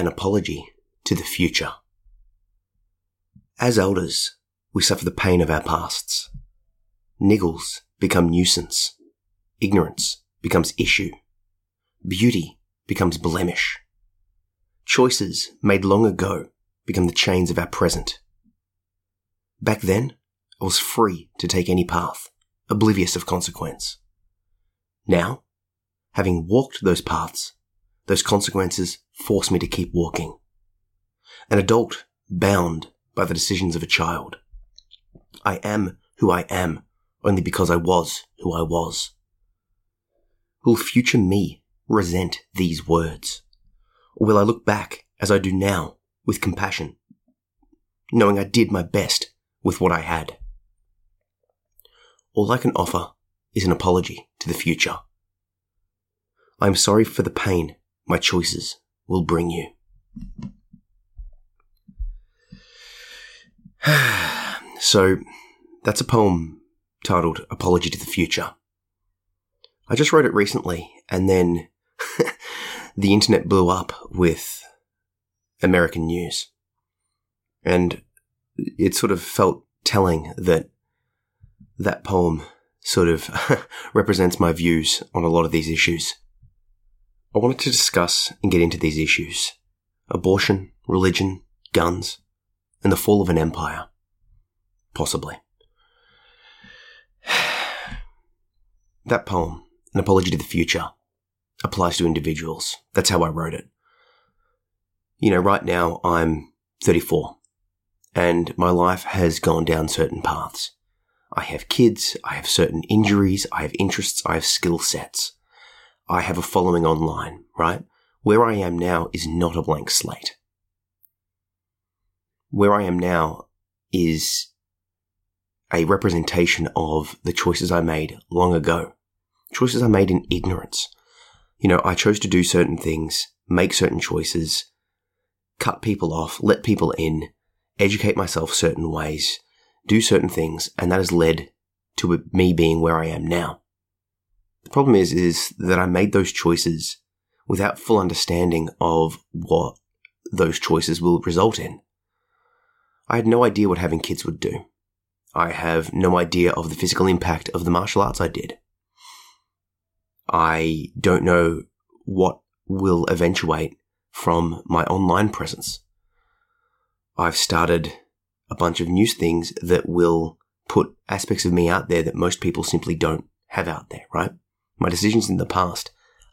an apology to the future. As elders, we suffer the pain of our pasts. Niggles become nuisance. Ignorance becomes issue. Beauty becomes blemish. Choices made long ago become the chains of our present. Back then, I was free to take any path, oblivious of consequence. Now, having walked those paths, those consequences force me to keep walking. An adult bound by the decisions of a child. I am who I am only because I was who I was. Will future me resent these words? Or will I look back as I do now with compassion, knowing I did my best with what I had? All I can offer is an apology to the future. I am sorry for the pain my choices will bring you. so, that's a poem titled Apology to the Future. I just wrote it recently, and then the internet blew up with American news. And it sort of felt telling that that poem sort of represents my views on a lot of these issues. I wanted to discuss and get into these issues abortion, religion, guns, and the fall of an empire. Possibly. that poem, An Apology to the Future, applies to individuals. That's how I wrote it. You know, right now I'm 34 and my life has gone down certain paths. I have kids, I have certain injuries, I have interests, I have skill sets. I have a following online, right? Where I am now is not a blank slate. Where I am now is a representation of the choices I made long ago. Choices I made in ignorance. You know, I chose to do certain things, make certain choices, cut people off, let people in, educate myself certain ways, do certain things, and that has led to me being where I am now. The problem is, is that I made those choices without full understanding of what those choices will result in. I had no idea what having kids would do. I have no idea of the physical impact of the martial arts I did. I don't know what will eventuate from my online presence. I've started a bunch of new things that will put aspects of me out there that most people simply don't have out there, right? My decisions in the past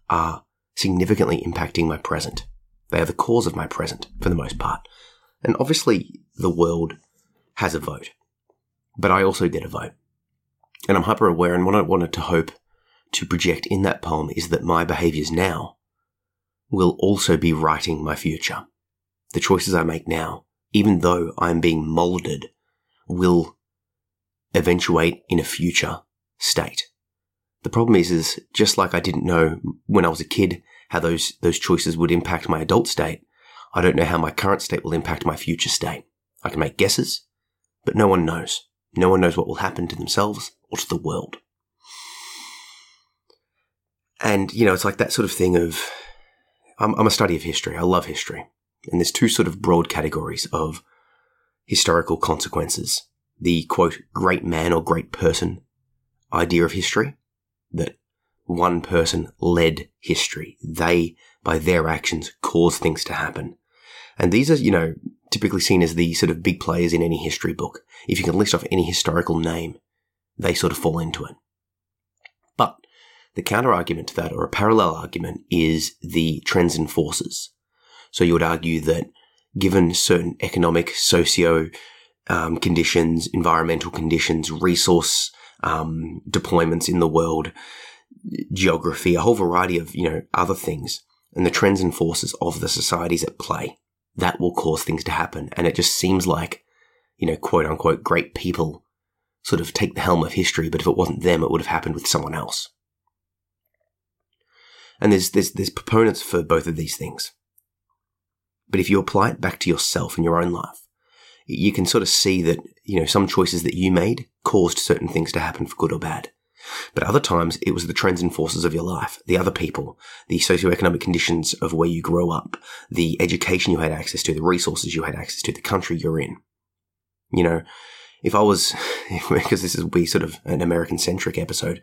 are significantly impacting my present. They are the cause of my present for the most part. And obviously the world has a vote, but I also get a vote. And I'm hyper aware and what I wanted to hope to project in that poem is that my behaviors now will also be writing my future. The choices I make now even though I'm being molded, will eventuate in a future state. The problem is, is just like I didn't know when I was a kid how those, those choices would impact my adult state, I don't know how my current state will impact my future state. I can make guesses, but no one knows. No one knows what will happen to themselves or to the world. And, you know, it's like that sort of thing of, I'm, I'm a study of history. I love history. And there's two sort of broad categories of historical consequences. The quote, great man or great person idea of history, that one person led history. They, by their actions, cause things to happen. And these are, you know, typically seen as the sort of big players in any history book. If you can list off any historical name, they sort of fall into it. But the counter argument to that, or a parallel argument, is the trends and forces. So you would argue that given certain economic, socio um, conditions, environmental conditions, resource um, deployments in the world, geography, a whole variety of you know other things, and the trends and forces of the societies at play, that will cause things to happen. And it just seems like, you know, quote unquote, great people sort of take the helm of history, but if it wasn't them, it would have happened with someone else. And there's there's there's proponents for both of these things. But if you apply it back to yourself in your own life, you can sort of see that, you know, some choices that you made caused certain things to happen for good or bad. But other times it was the trends and forces of your life, the other people, the socioeconomic conditions of where you grow up, the education you had access to, the resources you had access to, the country you're in. You know, if I was, because this is be sort of an American centric episode,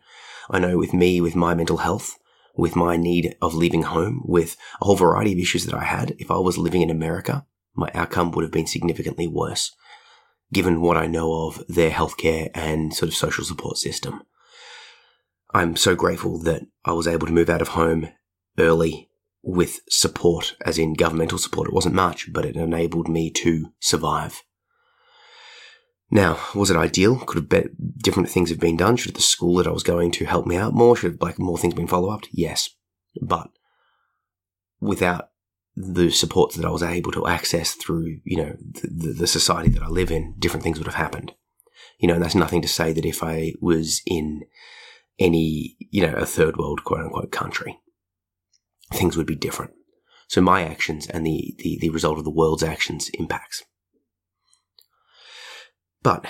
I know with me, with my mental health, with my need of leaving home, with a whole variety of issues that I had, if I was living in America, my outcome would have been significantly worse, given what I know of their healthcare and sort of social support system. I'm so grateful that I was able to move out of home early with support, as in governmental support. It wasn't much, but it enabled me to survive. Now, was it ideal? Could have been, different things have been done? Should the school that I was going to help me out more? Should like more things been follow up? Yes, but without the supports that I was able to access through, you know, the, the society that I live in, different things would have happened. You know, and that's nothing to say that if I was in any, you know, a third world quote unquote country, things would be different. So my actions and the, the, the result of the world's actions impacts. But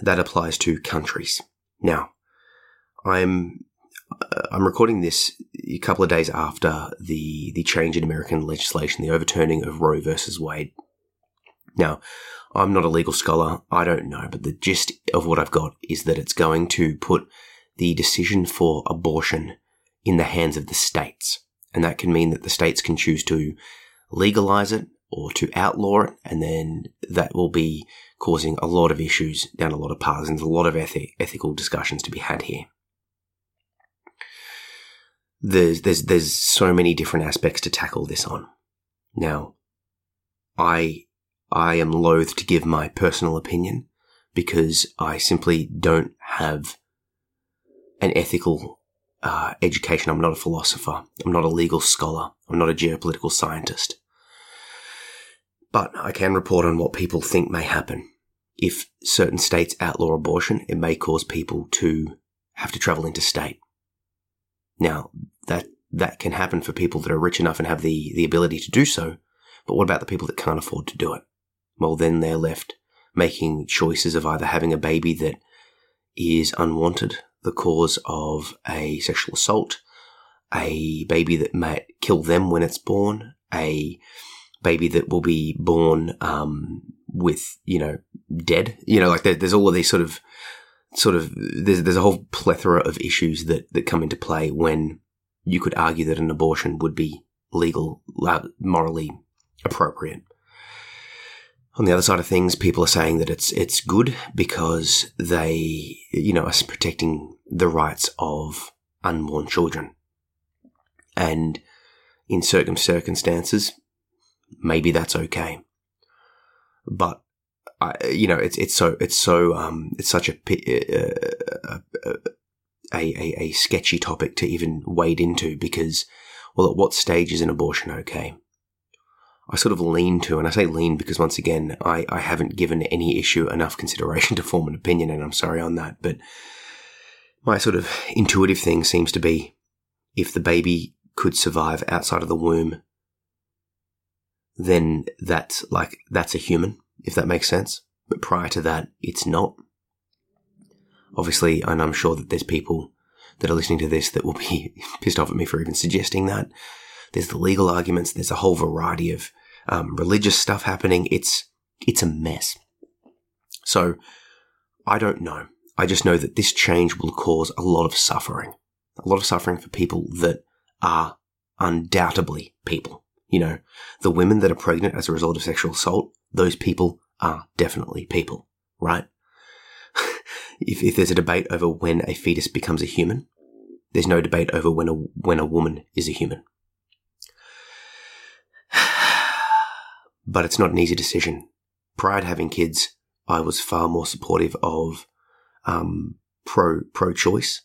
that applies to countries. Now, I'm I'm recording this a couple of days after the the change in American legislation, the overturning of Roe versus Wade. Now, I'm not a legal scholar. I don't know, but the gist of what I've got is that it's going to put the decision for abortion in the hands of the states. And that can mean that the states can choose to legalize it or to outlaw it, and then that will be causing a lot of issues down a lot of paths, and there's a lot of ethi- ethical discussions to be had here. There's, there's, there's so many different aspects to tackle this on. Now, I, I am loath to give my personal opinion because I simply don't have an ethical uh, education. I'm not a philosopher. I'm not a legal scholar. I'm not a geopolitical scientist. But I can report on what people think may happen. If certain states outlaw abortion, it may cause people to have to travel interstate. Now, that, that can happen for people that are rich enough and have the, the ability to do so. But what about the people that can't afford to do it? Well, then they're left making choices of either having a baby that is unwanted, the cause of a sexual assault, a baby that might kill them when it's born, a baby that will be born um, with you know dead. You know, like there, there's all of these sort of sort of there's there's a whole plethora of issues that that come into play when you could argue that an abortion would be legal, uh, morally appropriate. On the other side of things, people are saying that it's it's good because they, you know, are protecting the rights of unborn children. And in certain circumstances, maybe that's okay. But I, you know, it's it's so it's so um, it's such a a, sketchy topic to even wade into because, well, at what stage is an abortion okay? I sort of lean to, and I say lean because once again, I, I haven't given any issue enough consideration to form an opinion, and I'm sorry on that. But my sort of intuitive thing seems to be if the baby could survive outside of the womb then that's like, that's a human, if that makes sense. But prior to that, it's not. Obviously, and I'm sure that there's people that are listening to this that will be pissed off at me for even suggesting that. There's the legal arguments. There's a whole variety of um, religious stuff happening. It's it's a mess. So I don't know. I just know that this change will cause a lot of suffering, a lot of suffering for people that are undoubtedly people. You know, the women that are pregnant as a result of sexual assault, those people are definitely people, right? If, if there's a debate over when a fetus becomes a human, there's no debate over when a, when a woman is a human. but it's not an easy decision. Prior to having kids, I was far more supportive of um, pro pro choice,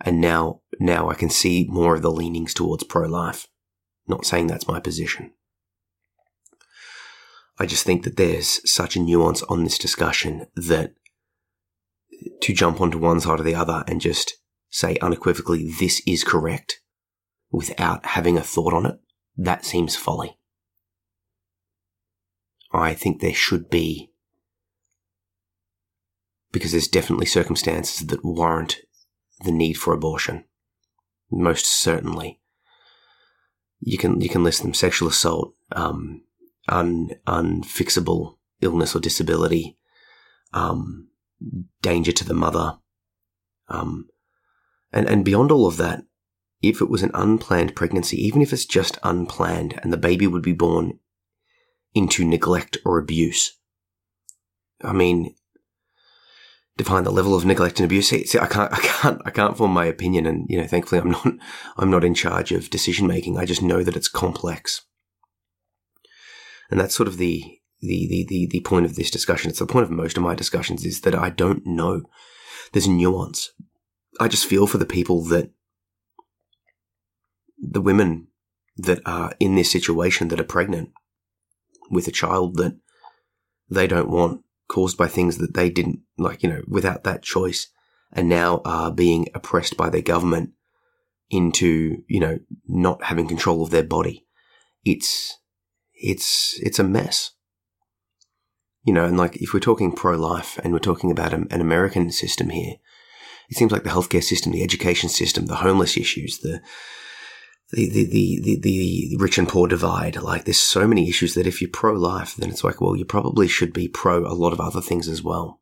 and now now I can see more of the leanings towards pro life. Not saying that's my position. I just think that there's such a nuance on this discussion that to jump onto one side or the other and just say unequivocally, this is correct without having a thought on it, that seems folly. I think there should be, because there's definitely circumstances that warrant the need for abortion. Most certainly. You can, you can list them sexual assault, um, un, unfixable illness or disability, um, danger to the mother. Um, and, and beyond all of that, if it was an unplanned pregnancy, even if it's just unplanned and the baby would be born into neglect or abuse, I mean, define the level of neglect and abuse. See, I can't, I can't, I can't form my opinion. And, you know, thankfully I'm not, I'm not in charge of decision making. I just know that it's complex. And that's sort of the, the, the, the, the point of this discussion. It's the point of most of my discussions is that I don't know. There's nuance. I just feel for the people that, the women that are in this situation that are pregnant with a child that they don't want caused by things that they didn't like, you know, without that choice and now are being oppressed by their government into, you know, not having control of their body. It's, it's, it's a mess. You know, and like if we're talking pro life and we're talking about an American system here, it seems like the healthcare system, the education system, the homeless issues, the, the, the, the, the, rich and poor divide. Like there's so many issues that if you're pro life, then it's like, well, you probably should be pro a lot of other things as well.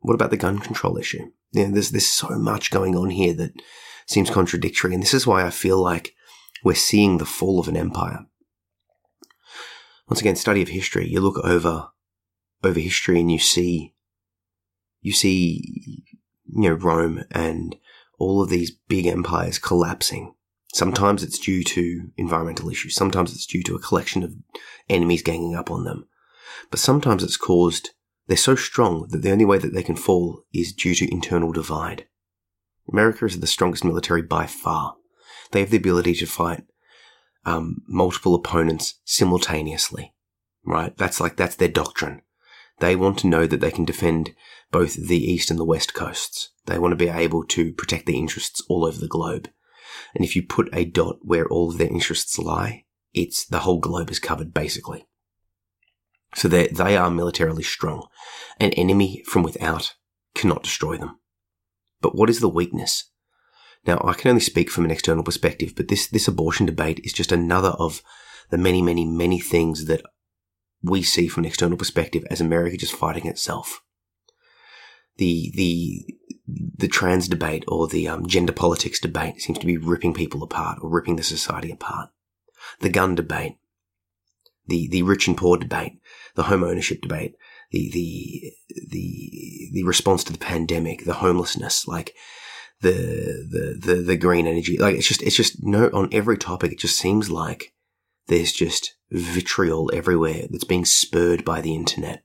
What about the gun control issue? Yeah, there's, there's so much going on here that seems contradictory. And this is why I feel like we're seeing the fall of an empire. Once again, study of history, you look over, over history and you see, you see, you know, Rome and all of these big empires collapsing Sometimes it's due to environmental issues. Sometimes it's due to a collection of enemies ganging up on them. But sometimes it's caused, they're so strong that the only way that they can fall is due to internal divide. America is the strongest military by far. They have the ability to fight um, multiple opponents simultaneously, right? That's like, that's their doctrine. They want to know that they can defend both the east and the west coasts. They want to be able to protect their interests all over the globe. And if you put a dot where all of their interests lie, it's the whole globe is covered basically. So they they are militarily strong. An enemy from without cannot destroy them. But what is the weakness? Now I can only speak from an external perspective, but this this abortion debate is just another of the many, many, many things that we see from an external perspective as America just fighting itself. The the the trans debate or the um, gender politics debate seems to be ripping people apart or ripping the society apart. The gun debate, the the rich and poor debate, the home ownership debate, the the the the response to the pandemic, the homelessness, like the the the the green energy, like it's just it's just no on every topic. It just seems like there's just vitriol everywhere that's being spurred by the internet.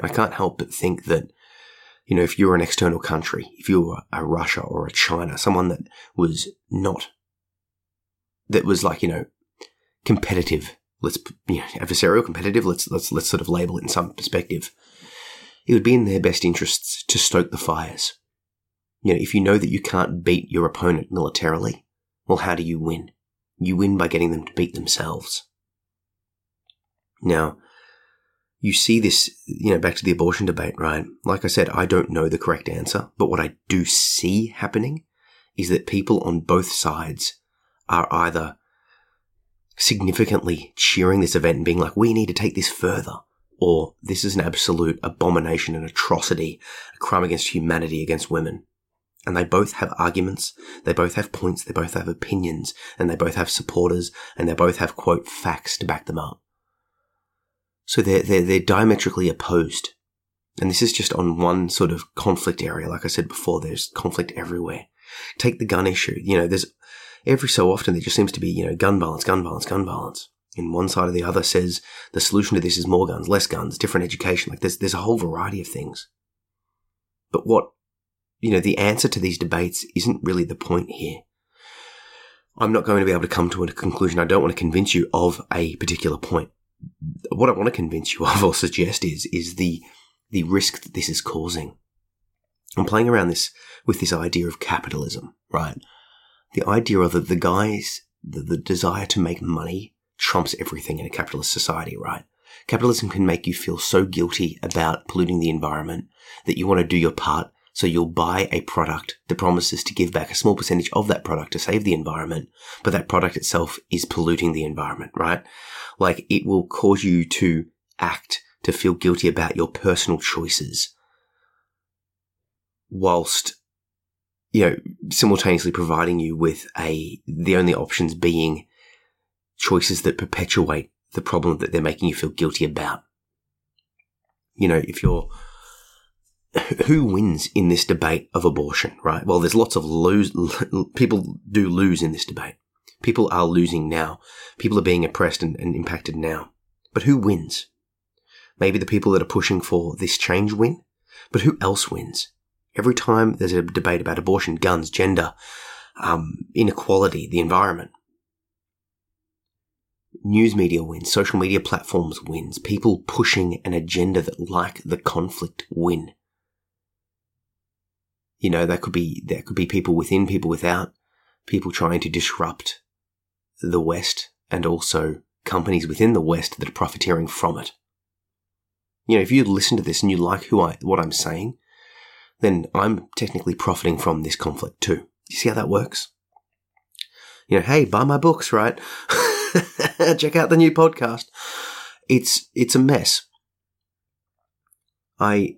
I can't help but think that you know, if you're an external country, if you were a Russia or a China, someone that was not, that was like, you know, competitive, let's, you know, adversarial, competitive, let's, let's, let's sort of label it in some perspective. It would be in their best interests to stoke the fires. You know, if you know that you can't beat your opponent militarily, well, how do you win? You win by getting them to beat themselves. Now, you see this, you know, back to the abortion debate, right? Like I said, I don't know the correct answer, but what I do see happening is that people on both sides are either significantly cheering this event and being like, we need to take this further, or this is an absolute abomination and atrocity, a crime against humanity against women. And they both have arguments, they both have points, they both have opinions, and they both have supporters, and they both have quote facts to back them up. So they're, they're, they're diametrically opposed. And this is just on one sort of conflict area. Like I said before, there's conflict everywhere. Take the gun issue. You know, there's every so often there just seems to be, you know, gun violence, gun violence, gun violence. And one side or the other says the solution to this is more guns, less guns, different education. Like there's, there's a whole variety of things. But what, you know, the answer to these debates isn't really the point here. I'm not going to be able to come to a conclusion. I don't want to convince you of a particular point what I want to convince you of or suggest is is the the risk that this is causing. I'm playing around this with this idea of capitalism, right? The idea of the, the guys, the, the desire to make money trumps everything in a capitalist society, right? Capitalism can make you feel so guilty about polluting the environment that you want to do your part So you'll buy a product that promises to give back a small percentage of that product to save the environment, but that product itself is polluting the environment, right? Like it will cause you to act, to feel guilty about your personal choices whilst, you know, simultaneously providing you with a, the only options being choices that perpetuate the problem that they're making you feel guilty about. You know, if you're, who wins in this debate of abortion, right? Well, there's lots of lose, people do lose in this debate. People are losing now. People are being oppressed and, and impacted now. But who wins? Maybe the people that are pushing for this change win, but who else wins? Every time there's a debate about abortion, guns, gender, um, inequality, the environment, news media wins, social media platforms wins, people pushing an agenda that like the conflict win. You know, that could be, there could be people within, people without, people trying to disrupt the West and also companies within the West that are profiteering from it. You know, if you listen to this and you like who I, what I'm saying, then I'm technically profiting from this conflict too. You see how that works? You know, hey, buy my books, right? Check out the new podcast. It's it's a mess. I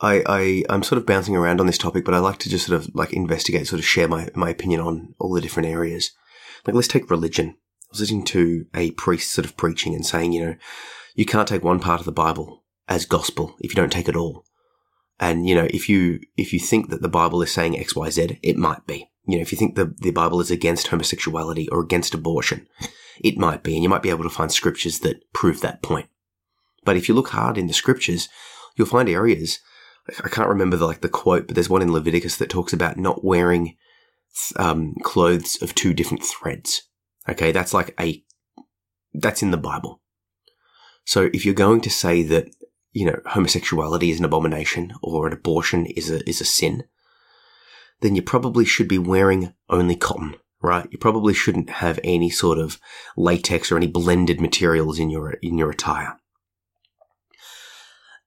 I, I, I'm sort of bouncing around on this topic, but I like to just sort of like investigate, sort of share my, my opinion on all the different areas. Like, let's take religion. I was listening to a priest sort of preaching and saying, you know, you can't take one part of the Bible as gospel if you don't take it all. And, you know, if you, if you think that the Bible is saying X, Y, Z, it might be. You know, if you think the, the Bible is against homosexuality or against abortion, it might be. And you might be able to find scriptures that prove that point. But if you look hard in the scriptures, you'll find areas I can't remember the, like the quote, but there's one in Leviticus that talks about not wearing um, clothes of two different threads. Okay, that's like a that's in the Bible. So if you're going to say that you know homosexuality is an abomination or an abortion is a is a sin, then you probably should be wearing only cotton, right? You probably shouldn't have any sort of latex or any blended materials in your in your attire.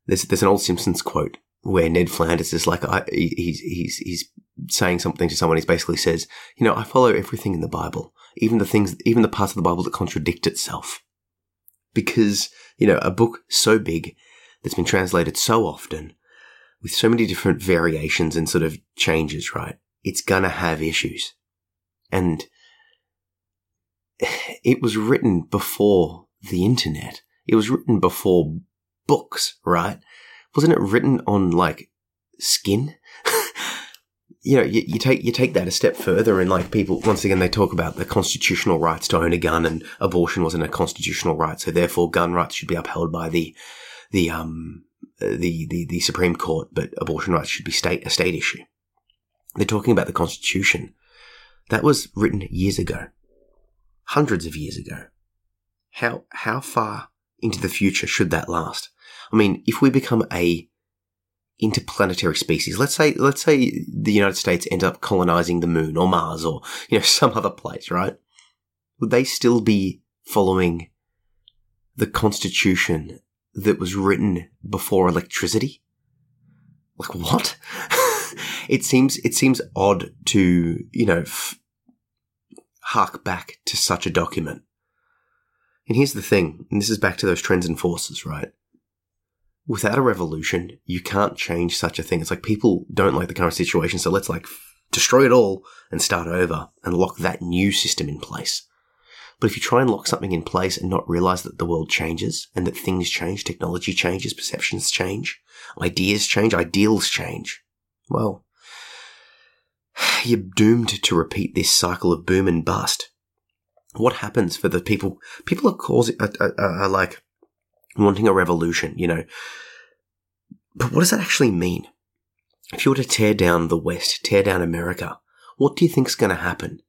There's there's an old Simpsons quote where Ned Flanders is like, I, he's, he's, he's saying something to someone. He basically says, you know, I follow everything in the Bible, even the things, even the parts of the Bible that contradict itself. Because, you know, a book so big that's been translated so often with so many different variations and sort of changes, right? It's gonna have issues. And it was written before the internet. It was written before books, right? wasn't it written on like skin? you know, you, you, take you take that a step further, and like people once again they talk about the constitutional rights to own a gun, and abortion wasn't a constitutional right, so therefore gun rights should be upheld by the the um the the, the Supreme Court, but abortion rights should be state a state issue. They're talking about the Constitution. That was written years ago, hundreds of years ago. How how far into the future should that last? I mean, if we become a interplanetary species, let's say, let's say the United States ends up colonizing the moon or Mars or, you know, some other place, right? Would they still be following the constitution that was written before electricity? Like what? it seems, it seems odd to, you know, f- hark back to such a document. And here's the thing, and this is back to those trends and forces, right? Without a revolution, you can't change such a thing. It's like people don't like the current situation, so let's like destroy it all and start over and lock that new system in place. But if you try and lock something in place and not realize that the world changes and that things change, technology changes, perceptions change, ideas change, ideals change, well, you're doomed to repeat this cycle of boom and bust. What happens for the people? People are causing, are, are, are like wanting a revolution, you know. But what does that actually mean? If you were to tear down the West, tear down America, what do you think's going to happen?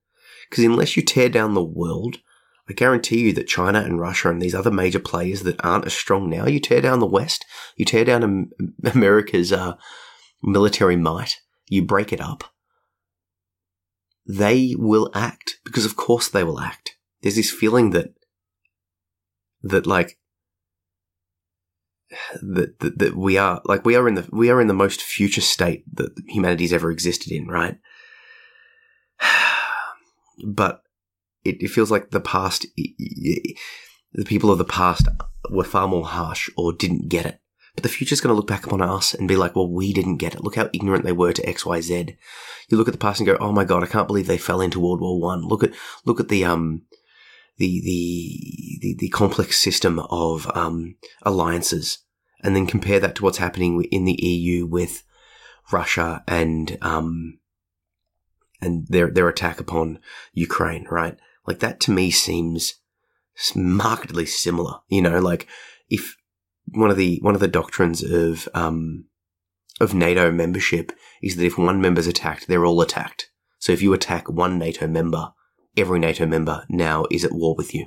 Because unless you tear down the world, I guarantee you that China and Russia and these other major players that aren't as strong now, you tear down the West, you tear down America's uh, military might, you break it up, they will act because of course they will act. There's this feeling that that like that, that that we are like we are in the we are in the most future state that humanity's ever existed in, right? but it, it feels like the past, the people of the past were far more harsh or didn't get it. But the future's going to look back upon us and be like, well, we didn't get it. Look how ignorant they were to X, Y, Z. You look at the past and go, oh my god, I can't believe they fell into World War One. Look at look at the um the the the, the complex system of um alliances, and then compare that to what's happening in the EU with Russia and um and their their attack upon Ukraine, right? Like that to me seems markedly similar. You know, like if one of the one of the doctrines of um, of NATO membership is that if one member's attacked, they're all attacked. So if you attack one NATO member, every NATO member now is at war with you.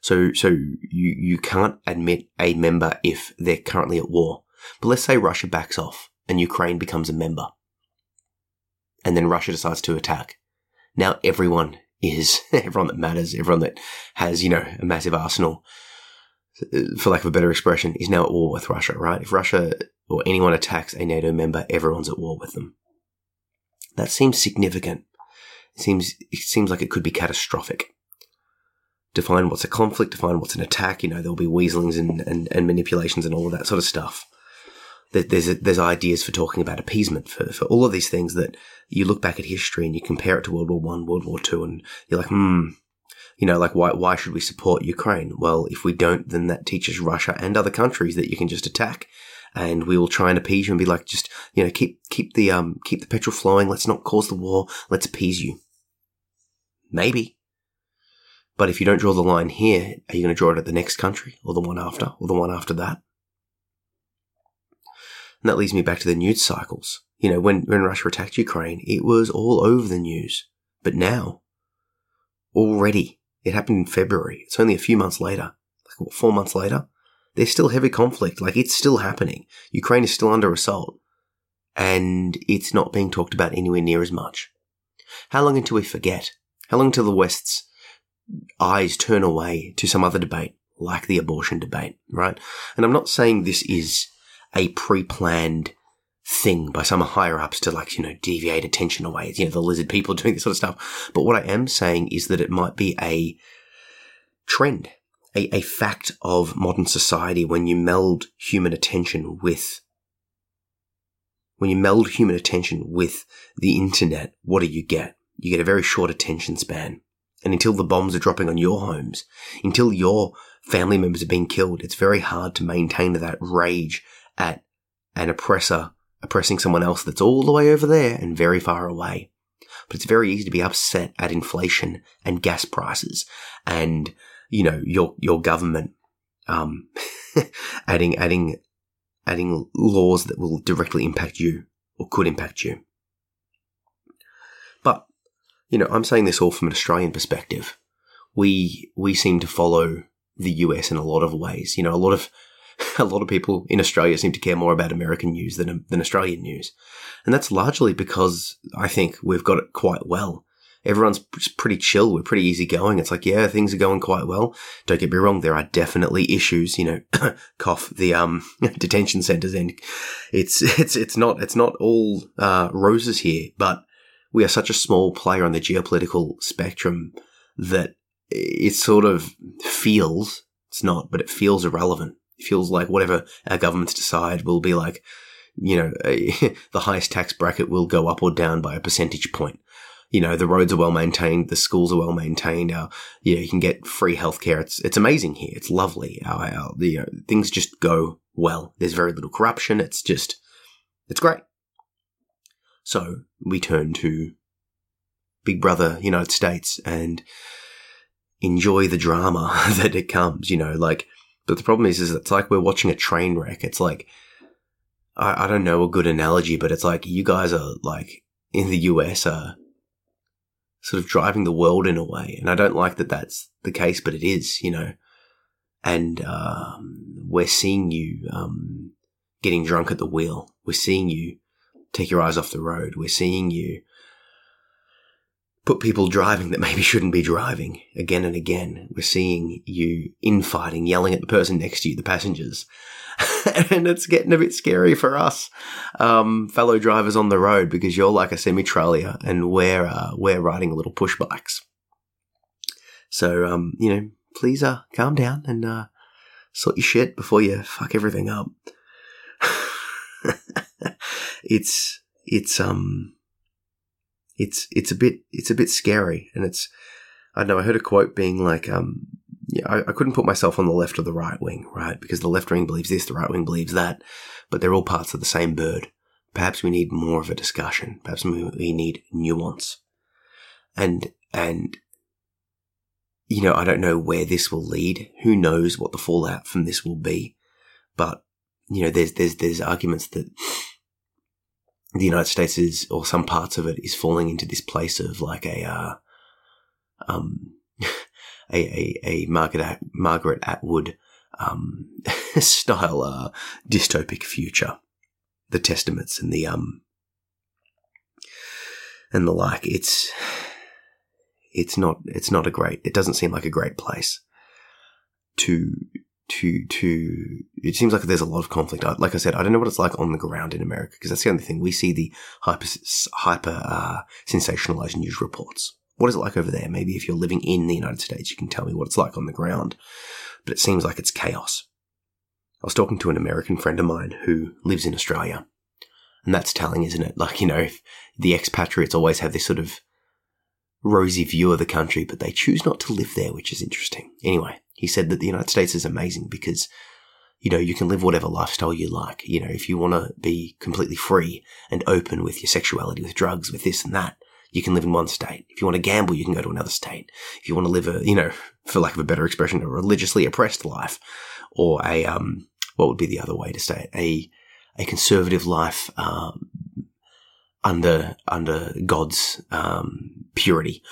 So so you you can't admit a member if they're currently at war. But let's say Russia backs off and Ukraine becomes a member. And then Russia decides to attack. Now everyone is everyone that matters, everyone that has, you know, a massive arsenal, for lack of a better expression, is now at war with Russia, right? If Russia or anyone attacks a NATO member, everyone's at war with them. That seems significant. Seems, it seems like it could be catastrophic. Define what's a conflict, define what's an attack, you know, there'll be weaselings and, and, and manipulations and all of that sort of stuff there's there's ideas for talking about appeasement for, for all of these things that you look back at history and you compare it to World War One, World War Two, and you're like, hmm, you know, like why why should we support Ukraine? Well, if we don't, then that teaches Russia and other countries that you can just attack, and we will try and appease you and be like, just you know, keep keep the um keep the petrol flowing. Let's not cause the war. Let's appease you. Maybe. But if you don't draw the line here, are you going to draw it at the next country or the one after or the one after that? And that leads me back to the news cycles. You know, when, when Russia attacked Ukraine, it was all over the news. But now, already, it happened in February. It's only a few months later, like what, four months later. There's still heavy conflict. Like it's still happening. Ukraine is still under assault. And it's not being talked about anywhere near as much. How long until we forget? How long until the West's eyes turn away to some other debate, like the abortion debate, right? And I'm not saying this is a pre-planned thing by some higher ups to like, you know, deviate attention away. You know, the lizard people doing this sort of stuff. But what I am saying is that it might be a trend, a, a fact of modern society when you meld human attention with when you meld human attention with the internet, what do you get? You get a very short attention span. And until the bombs are dropping on your homes, until your family members are being killed, it's very hard to maintain that rage at an oppressor oppressing someone else that's all the way over there and very far away. But it's very easy to be upset at inflation and gas prices and, you know, your, your government, um, adding, adding, adding laws that will directly impact you or could impact you. But, you know, I'm saying this all from an Australian perspective. We, we seem to follow the US in a lot of ways. You know, a lot of a lot of people in Australia seem to care more about American news than, than Australian news. And that's largely because I think we've got it quite well. Everyone's pretty chill. We're pretty easygoing. It's like, yeah, things are going quite well. Don't get me wrong. There are definitely issues, you know, cough the, um, detention centers and it's, it's, it's not, it's not all, uh, roses here, but we are such a small player on the geopolitical spectrum that it sort of feels, it's not, but it feels irrelevant It feels like whatever our governments decide will be like, you know, a, the highest tax bracket will go up or down by a percentage point. You know, the roads are well maintained, the schools are well maintained. You know, you can get free healthcare. It's it's amazing here. It's lovely. Our, our you uh, know, things just go well. There's very little corruption. It's just, it's great. So we turn to Big Brother United States and enjoy the drama that it comes. You know, like but the problem is, is it's like we're watching a train wreck. It's like, I, I don't know a good analogy, but it's like you guys are like in the US are sort of driving the world in a way. And I don't like that that's the case, but it is, you know. And um, we're seeing you um, getting drunk at the wheel. We're seeing you take your eyes off the road. We're seeing you put people driving that maybe shouldn't be driving again and again. We're seeing you infighting, yelling at the person next to you, the passengers. and it's getting a bit scary for us, um, fellow drivers on the road, because you're like a semi trailer and we're, uh, we're riding little push bikes. So, um, you know, please, uh, calm down and, uh, sort your shit before you fuck everything up. it's, it's, um, it's it's a bit it's a bit scary, and it's I don't know. I heard a quote being like, um, yeah, I, I, couldn't put myself on the left or the right wing, right? Because the left wing believes this, the right wing believes that, but they're all parts of the same bird. Perhaps we need more of a discussion. Perhaps we need nuance, and and you know, I don't know where this will lead. Who knows what the fallout from this will be? But you know, there's there's there's arguments that the United States is, or some parts of it, is falling into this place of like a, uh, um, a, a, a Margaret, Margaret Atwood, um, style, uh, dystopic future. The testaments and the, um, and the like. It's, it's not, it's not a great, it doesn't seem like a great place to, to to it seems like there's a lot of conflict. Like I said, I don't know what it's like on the ground in America because that's the only thing we see the hyper hyper uh, sensationalized news reports. What is it like over there? Maybe if you're living in the United States, you can tell me what it's like on the ground. But it seems like it's chaos. I was talking to an American friend of mine who lives in Australia, and that's telling, isn't it? Like you know, the expatriates always have this sort of rosy view of the country, but they choose not to live there, which is interesting. Anyway, he said that the United States is amazing because, you know, you can live whatever lifestyle you like. You know, if you want to be completely free and open with your sexuality, with drugs, with this and that, you can live in one state. If you want to gamble, you can go to another state. If you want to live a, you know, for lack of a better expression, a religiously oppressed life or a, um, what would be the other way to say it? A, a conservative life, um, under, under God's, um, purity.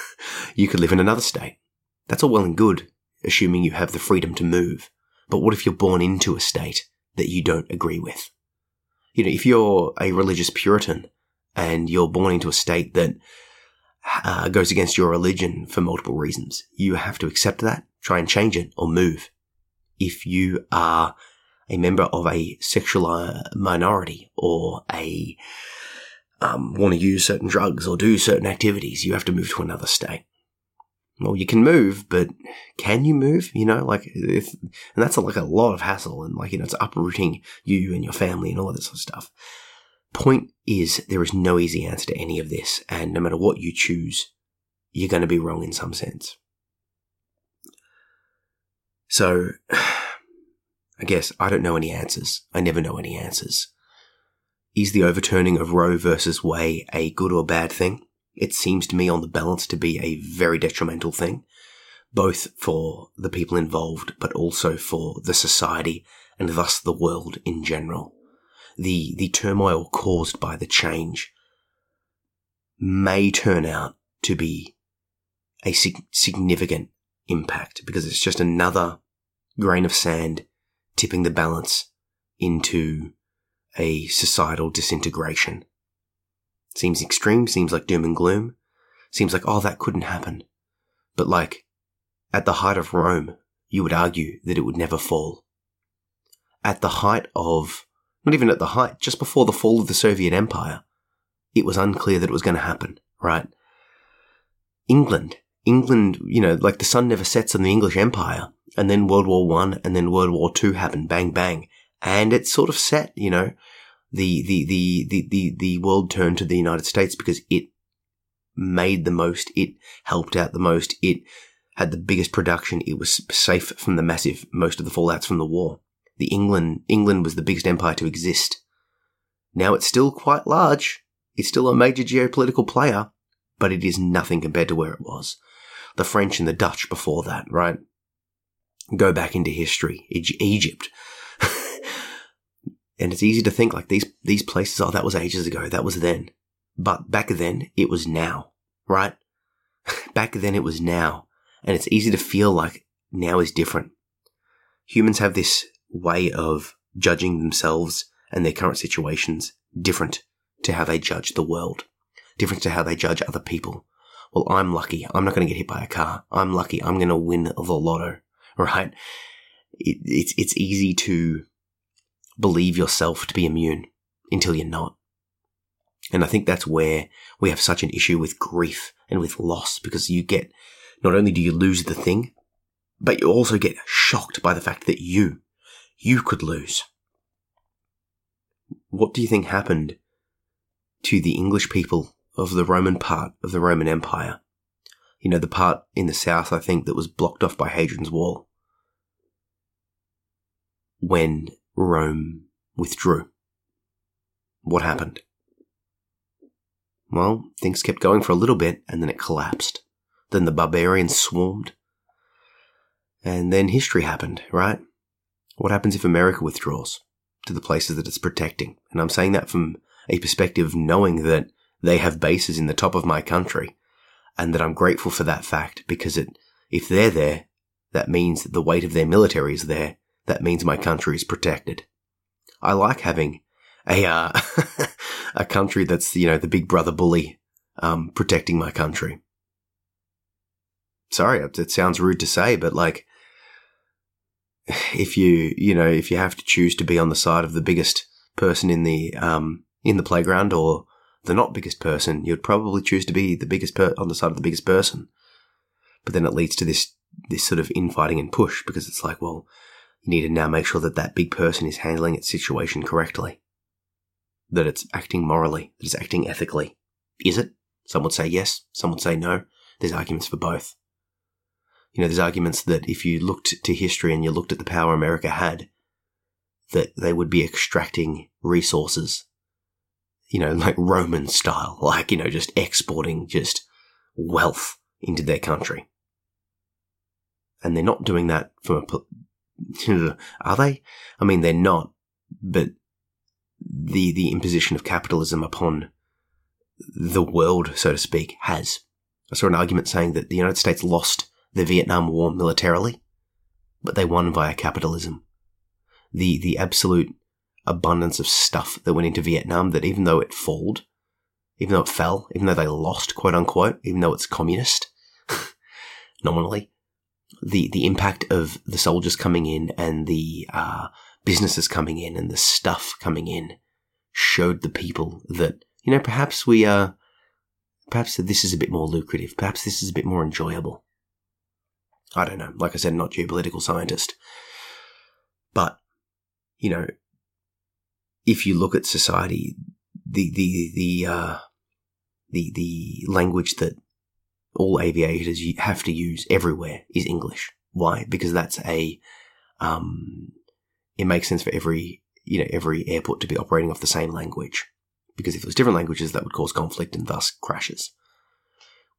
you could live in another state. That's all well and good assuming you have the freedom to move. But what if you're born into a state that you don't agree with? You know, if you're a religious Puritan and you're born into a state that uh, goes against your religion for multiple reasons, you have to accept that, try and change it, or move. If you are a member of a sexual uh, minority or a um, want to use certain drugs or do certain activities, you have to move to another state well, you can move, but can you move? You know, like if, and that's like a lot of hassle and like, you know, it's uprooting you and your family and all of this sort of stuff. Point is, there is no easy answer to any of this. And no matter what you choose, you're going to be wrong in some sense. So, I guess I don't know any answers. I never know any answers. Is the overturning of Roe versus Wade a good or bad thing? It seems to me on the balance to be a very detrimental thing, both for the people involved, but also for the society and thus the world in general. The, the turmoil caused by the change may turn out to be a sig- significant impact because it's just another grain of sand tipping the balance into a societal disintegration Seems extreme, seems like doom and gloom. Seems like, oh, that couldn't happen. But like, at the height of Rome, you would argue that it would never fall. At the height of, not even at the height, just before the fall of the Soviet Empire, it was unclear that it was going to happen, right? England, England, you know, like the sun never sets on the English Empire, and then World War One, and then World War Two happened, bang bang, and it sort of set, you know, the, the, the, the, the, the world turned to the United States because it made the most, it helped out the most, it had the biggest production, it was safe from the massive, most of the fallouts from the war. The England, England was the biggest empire to exist. Now it's still quite large. It's still a major geopolitical player, but it is nothing compared to where it was. The French and the Dutch before that, right? Go back into history. Egypt, and it's easy to think like these, these places, oh, that was ages ago. That was then. But back then, it was now, right? back then, it was now. And it's easy to feel like now is different. Humans have this way of judging themselves and their current situations different to how they judge the world, different to how they judge other people. well, I'm lucky. I'm not going to get hit by a car. I'm lucky. I'm going to win the lotto, right? It, it's, it's easy to believe yourself to be immune until you're not. And I think that's where we have such an issue with grief and with loss because you get, not only do you lose the thing, but you also get shocked by the fact that you, you could lose. What do you think happened to the English people of the Roman part of the Roman Empire? You know, the part in the south, I think, that was blocked off by Hadrian's Wall. When Rome withdrew. What happened? Well, things kept going for a little bit and then it collapsed. Then the barbarians swarmed. And then history happened, right? What happens if America withdraws to the places that it's protecting? And I'm saying that from a perspective knowing that they have bases in the top of my country and that I'm grateful for that fact because it, if they're there, that means that the weight of their military is there. That means my country is protected. I like having a uh, a country that's you know the big brother bully um, protecting my country. Sorry, it sounds rude to say, but like if you you know if you have to choose to be on the side of the biggest person in the um, in the playground or the not biggest person, you'd probably choose to be the biggest per- on the side of the biggest person. But then it leads to this this sort of infighting and push because it's like, well, you need to now make sure that that big person is handling its situation correctly that it's acting morally, that it's acting ethically. Is it? Some would say yes, some would say no. There's arguments for both. You know, there's arguments that if you looked to history and you looked at the power America had, that they would be extracting resources, you know, like Roman style, like, you know, just exporting just wealth into their country. And they're not doing that from a, are they? I mean, they're not, but the the imposition of capitalism upon the world, so to speak, has. I saw an argument saying that the United States lost the Vietnam War militarily, but they won via capitalism. The the absolute abundance of stuff that went into Vietnam that even though it falled, even though it fell, even though they lost, quote unquote, even though it's communist, nominally, the the impact of the soldiers coming in and the uh, businesses coming in and the stuff coming in showed the people that, you know, perhaps we are, perhaps this is a bit more lucrative. Perhaps this is a bit more enjoyable. I don't know. Like I said, not geopolitical scientist. But, you know, if you look at society, the, the, the, uh, the, the language that all aviators have to use everywhere is English. Why? Because that's a, um, it makes sense for every, you know, every airport to be operating off the same language. Because if it was different languages, that would cause conflict and thus crashes.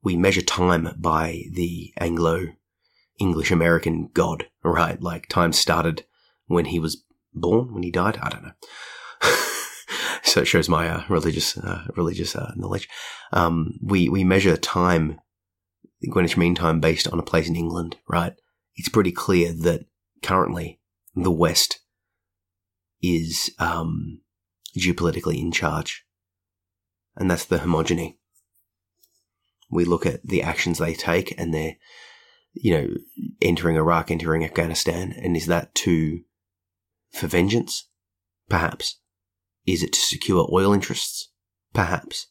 We measure time by the Anglo English American God, right? Like time started when he was born, when he died. I don't know. so it shows my uh, religious uh, religious uh, knowledge. Um, we we measure time, Greenwich Mean Time, based on a place in England, right? It's pretty clear that currently the West is um, geopolitically in charge. And that's the homogeny. We look at the actions they take and they're, you know, entering Iraq, entering Afghanistan. And is that to, for vengeance? Perhaps. Is it to secure oil interests? Perhaps.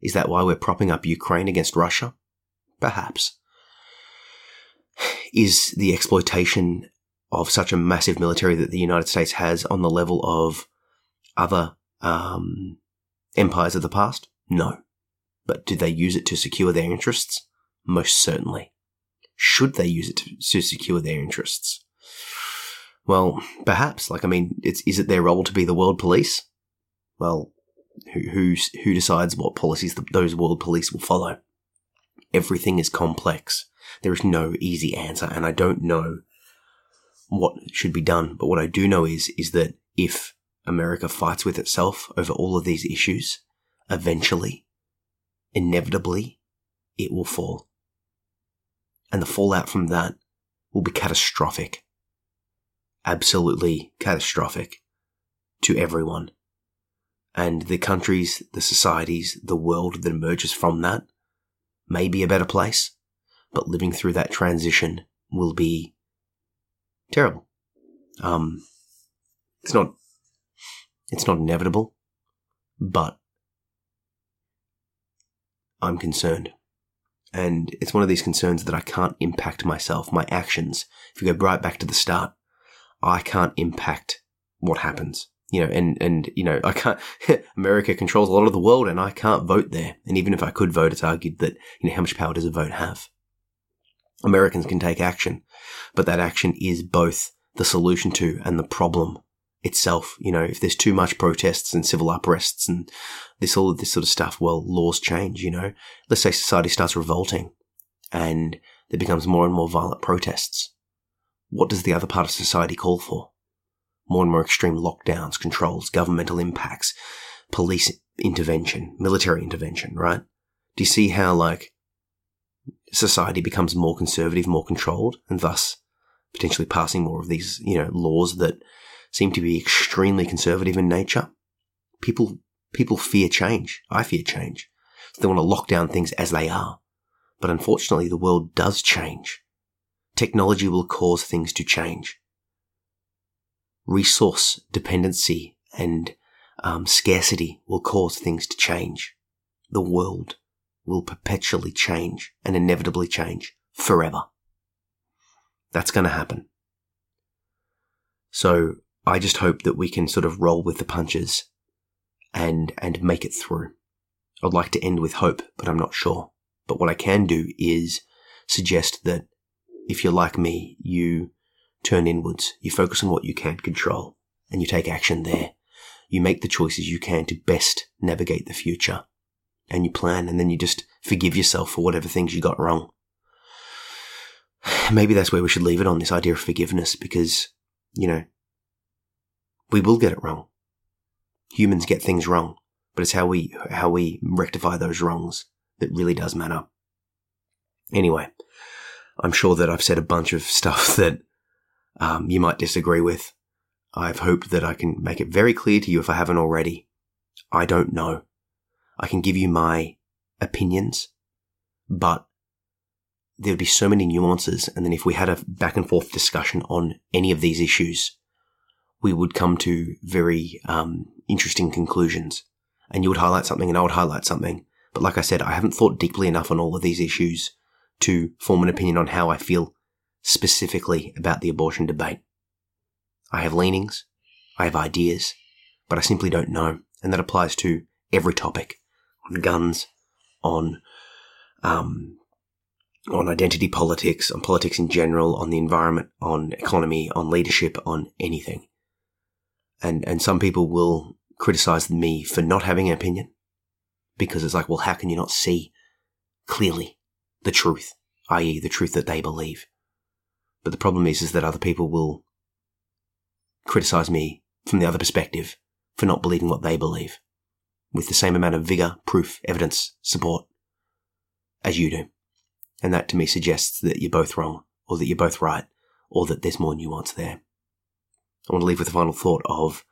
Is that why we're propping up Ukraine against Russia? Perhaps. Is the exploitation of such a massive military that the United States has on the level of other um, empires of the past? No. But do they use it to secure their interests? Most certainly. Should they use it to, to secure their interests? Well, perhaps. Like, I mean, is it their role to be the world police? Well, who, who, who decides what policies the, those world police will follow? Everything is complex. There is no easy answer, and I don't know what should be done. But what I do know is, is that if America fights with itself over all of these issues, eventually, inevitably, it will fall. And the fallout from that will be catastrophic. Absolutely catastrophic to everyone. And the countries, the societies, the world that emerges from that may be a better place, but living through that transition will be terrible. Um, it's not, it's not inevitable, but I'm concerned. And it's one of these concerns that I can't impact myself, my actions. If you go right back to the start, I can't impact what happens. You know, and, and, you know, I can't, America controls a lot of the world and I can't vote there. And even if I could vote, it's argued that, you know, how much power does a vote have? Americans can take action, but that action is both the solution to and the problem itself. You know, if there's too much protests and civil unrests and this, all of this sort of stuff, well, laws change, you know. Let's say society starts revolting and there becomes more and more violent protests. What does the other part of society call for? More and more extreme lockdowns, controls, governmental impacts, police intervention, military intervention, right? Do you see how, like, society becomes more conservative, more controlled, and thus potentially passing more of these, you know, laws that seem to be extremely conservative in nature. People, people fear change. I fear change. So they want to lock down things as they are. But unfortunately, the world does change. Technology will cause things to change. Resource dependency and um, scarcity will cause things to change. The world will perpetually change and inevitably change forever. That's going to happen. So I just hope that we can sort of roll with the punches and, and make it through. I'd like to end with hope, but I'm not sure. But what I can do is suggest that if you're like me, you turn inwards, you focus on what you can't control, and you take action there. You make the choices you can to best navigate the future. And you plan, and then you just forgive yourself for whatever things you got wrong. Maybe that's where we should leave it on this idea of forgiveness because, you know, we will get it wrong. Humans get things wrong, but it's how we, how we rectify those wrongs that really does matter. Anyway, I'm sure that I've said a bunch of stuff that um, you might disagree with. I've hoped that I can make it very clear to you if I haven't already. I don't know. I can give you my opinions, but there would be so many nuances. And then if we had a back and forth discussion on any of these issues, we would come to very um, interesting conclusions. And you would highlight something and I would highlight something. But like I said, I haven't thought deeply enough on all of these issues to form an opinion on how I feel specifically about the abortion debate. I have leanings, I have ideas, but I simply don't know. And that applies to every topic on guns, on, um, on identity politics, on politics in general, on the environment, on economy, on leadership, on anything and and some people will criticize me for not having an opinion because it's like, well, how can you not see clearly the truth, i.e., the truth that they believe? But the problem is, is that other people will criticize me from the other perspective for not believing what they believe with the same amount of vigor, proof, evidence, support as you do. And that to me suggests that you're both wrong or that you're both right or that there's more nuance there. I want to leave with a final thought of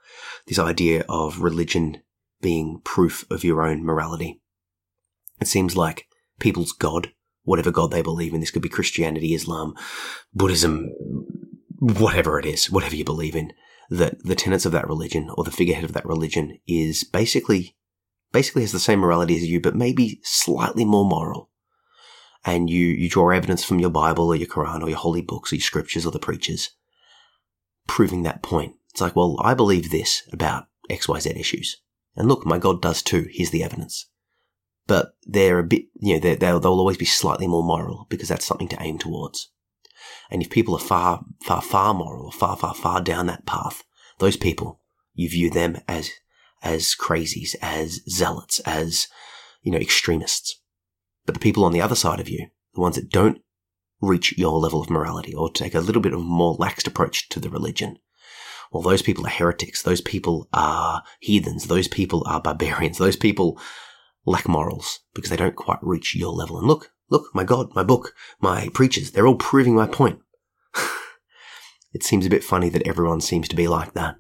this idea of religion being proof of your own morality. It seems like people's God, whatever God they believe in, this could be Christianity, Islam, Buddhism, whatever it is, whatever you believe in, that the tenets of that religion or the figurehead of that religion is basically, basically has the same morality as you, but maybe slightly more moral. And you, you draw evidence from your Bible or your Quran or your holy books or your scriptures or the preachers proving that point. It's like, well, I believe this about XYZ issues. And look, my God does too. Here's the evidence. But they're a bit, you know, they'll, they'll always be slightly more moral because that's something to aim towards. And if people are far, far, far moral or far, far, far down that path, those people, you view them as, as crazies, as zealots, as, you know, extremists. But the people on the other side of you, the ones that don't reach your level of morality or take a little bit of a more laxed approach to the religion. Well, those people are heretics. Those people are heathens. Those people are barbarians. Those people lack morals because they don't quite reach your level. And look, look, my God, my book, my preachers, they're all proving my point. it seems a bit funny that everyone seems to be like that.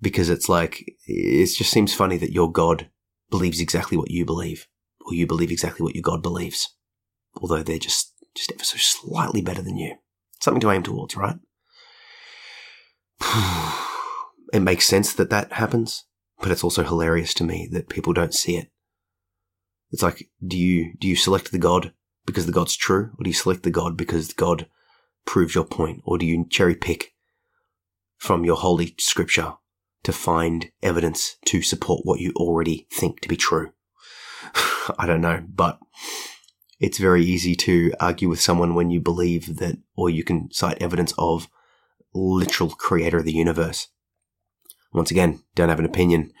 Because it's like, it just seems funny that your God believes exactly what you believe or you believe exactly what your God believes, although they're just, just ever so slightly better than you. Something to aim towards, right? it makes sense that that happens, but it's also hilarious to me that people don't see it. It's like, do you, do you select the God because the God's true, or do you select the God because God proves your point, or do you cherry pick from your holy scripture to find evidence to support what you already think to be true? I don't know, but it's very easy to argue with someone when you believe that, or you can cite evidence of literal creator of the universe. Once again, don't have an opinion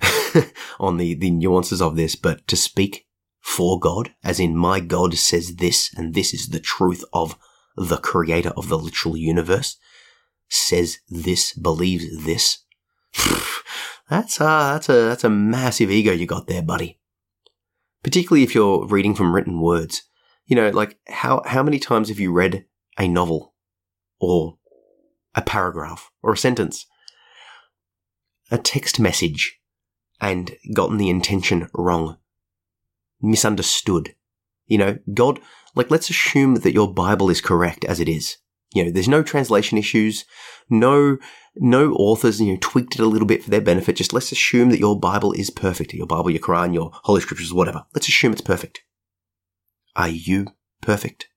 on the, the nuances of this, but to speak for God, as in my God says this, and this is the truth of the creator of the literal universe, says this, believes this. that's a, that's a, that's a massive ego you got there, buddy. Particularly if you're reading from written words. You know, like how, how many times have you read a novel or a paragraph or a sentence, a text message, and gotten the intention wrong, misunderstood. You know, God, like, let's assume that your Bible is correct as it is. You know, there's no translation issues, no, no authors, you know, tweaked it a little bit for their benefit. Just let's assume that your Bible is perfect. Your Bible, your Quran, your Holy Scriptures, whatever. Let's assume it's perfect. Are you perfect?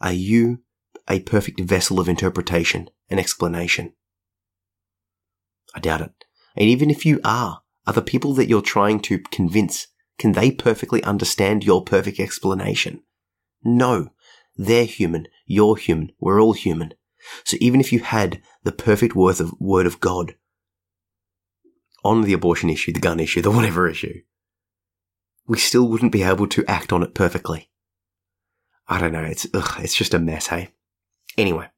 Are you a perfect vessel of interpretation and explanation? I doubt it. And even if you are, are the people that you're trying to convince, can they perfectly understand your perfect explanation? No. They're human. You're human. We're all human. So even if you had the perfect word of, word of God on the abortion issue, the gun issue, the whatever issue, we still wouldn't be able to act on it perfectly. I don't know. It's, ugh, it's just a mess, hey? Anyway,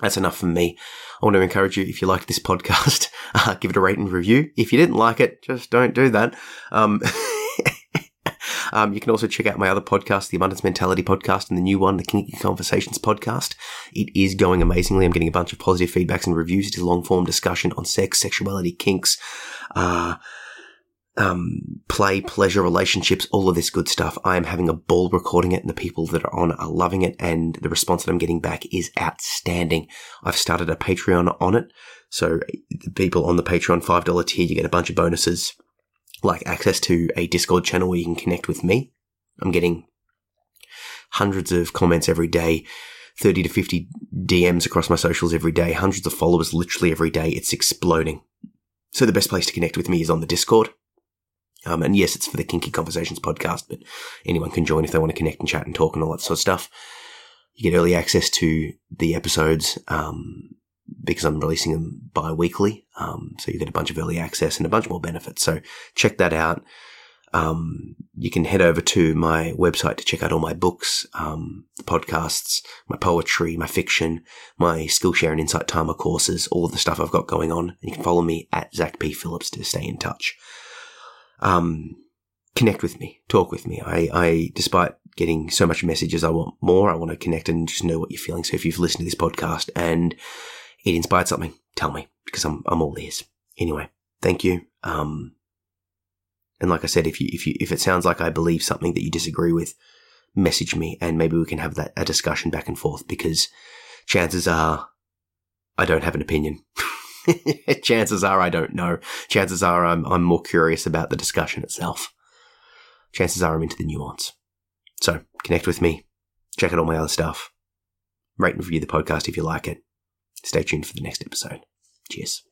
that's enough from me. I want to encourage you, if you like this podcast, uh, give it a rate and review. If you didn't like it, just don't do that. Um, um, you can also check out my other podcast, the Abundance Mentality podcast, and the new one, the Kinky Conversations podcast. It is going amazingly. I'm getting a bunch of positive feedbacks and reviews. It is a long form discussion on sex, sexuality, kinks, uh, um, play, pleasure, relationships, all of this good stuff. I am having a ball recording it and the people that are on are loving it and the response that I'm getting back is outstanding. I've started a Patreon on it. So the people on the Patreon $5 tier, you get a bunch of bonuses like access to a Discord channel where you can connect with me. I'm getting hundreds of comments every day. 30 to 50 DMs across my socials every day, hundreds of followers literally every day. It's exploding. So the best place to connect with me is on the Discord. Um, and yes, it's for the Kinky Conversations podcast, but anyone can join if they want to connect and chat and talk and all that sort of stuff. You get early access to the episodes um, because I'm releasing them bi-weekly. Um, so you get a bunch of early access and a bunch more benefits. So check that out. Um, you can head over to my website to check out all my books, um, the podcasts, my poetry, my fiction, my Skillshare and Insight Timer courses, all the stuff I've got going on. And you can follow me at Zach P. Phillips to stay in touch um, connect with me, talk with me. I, I, despite getting so much messages, I want more. I want to connect and just know what you're feeling. So if you've listened to this podcast and it inspired something, tell me because I'm, I'm all ears. Anyway, thank you. Um, and like I said, if you, if you, if it sounds like I believe something that you disagree with, message me and maybe we can have that, a discussion back and forth because chances are I don't have an opinion. Chances are I don't know. Chances are I'm, I'm more curious about the discussion itself. Chances are I'm into the nuance. So connect with me. Check out all my other stuff. Rate and review the podcast if you like it. Stay tuned for the next episode. Cheers.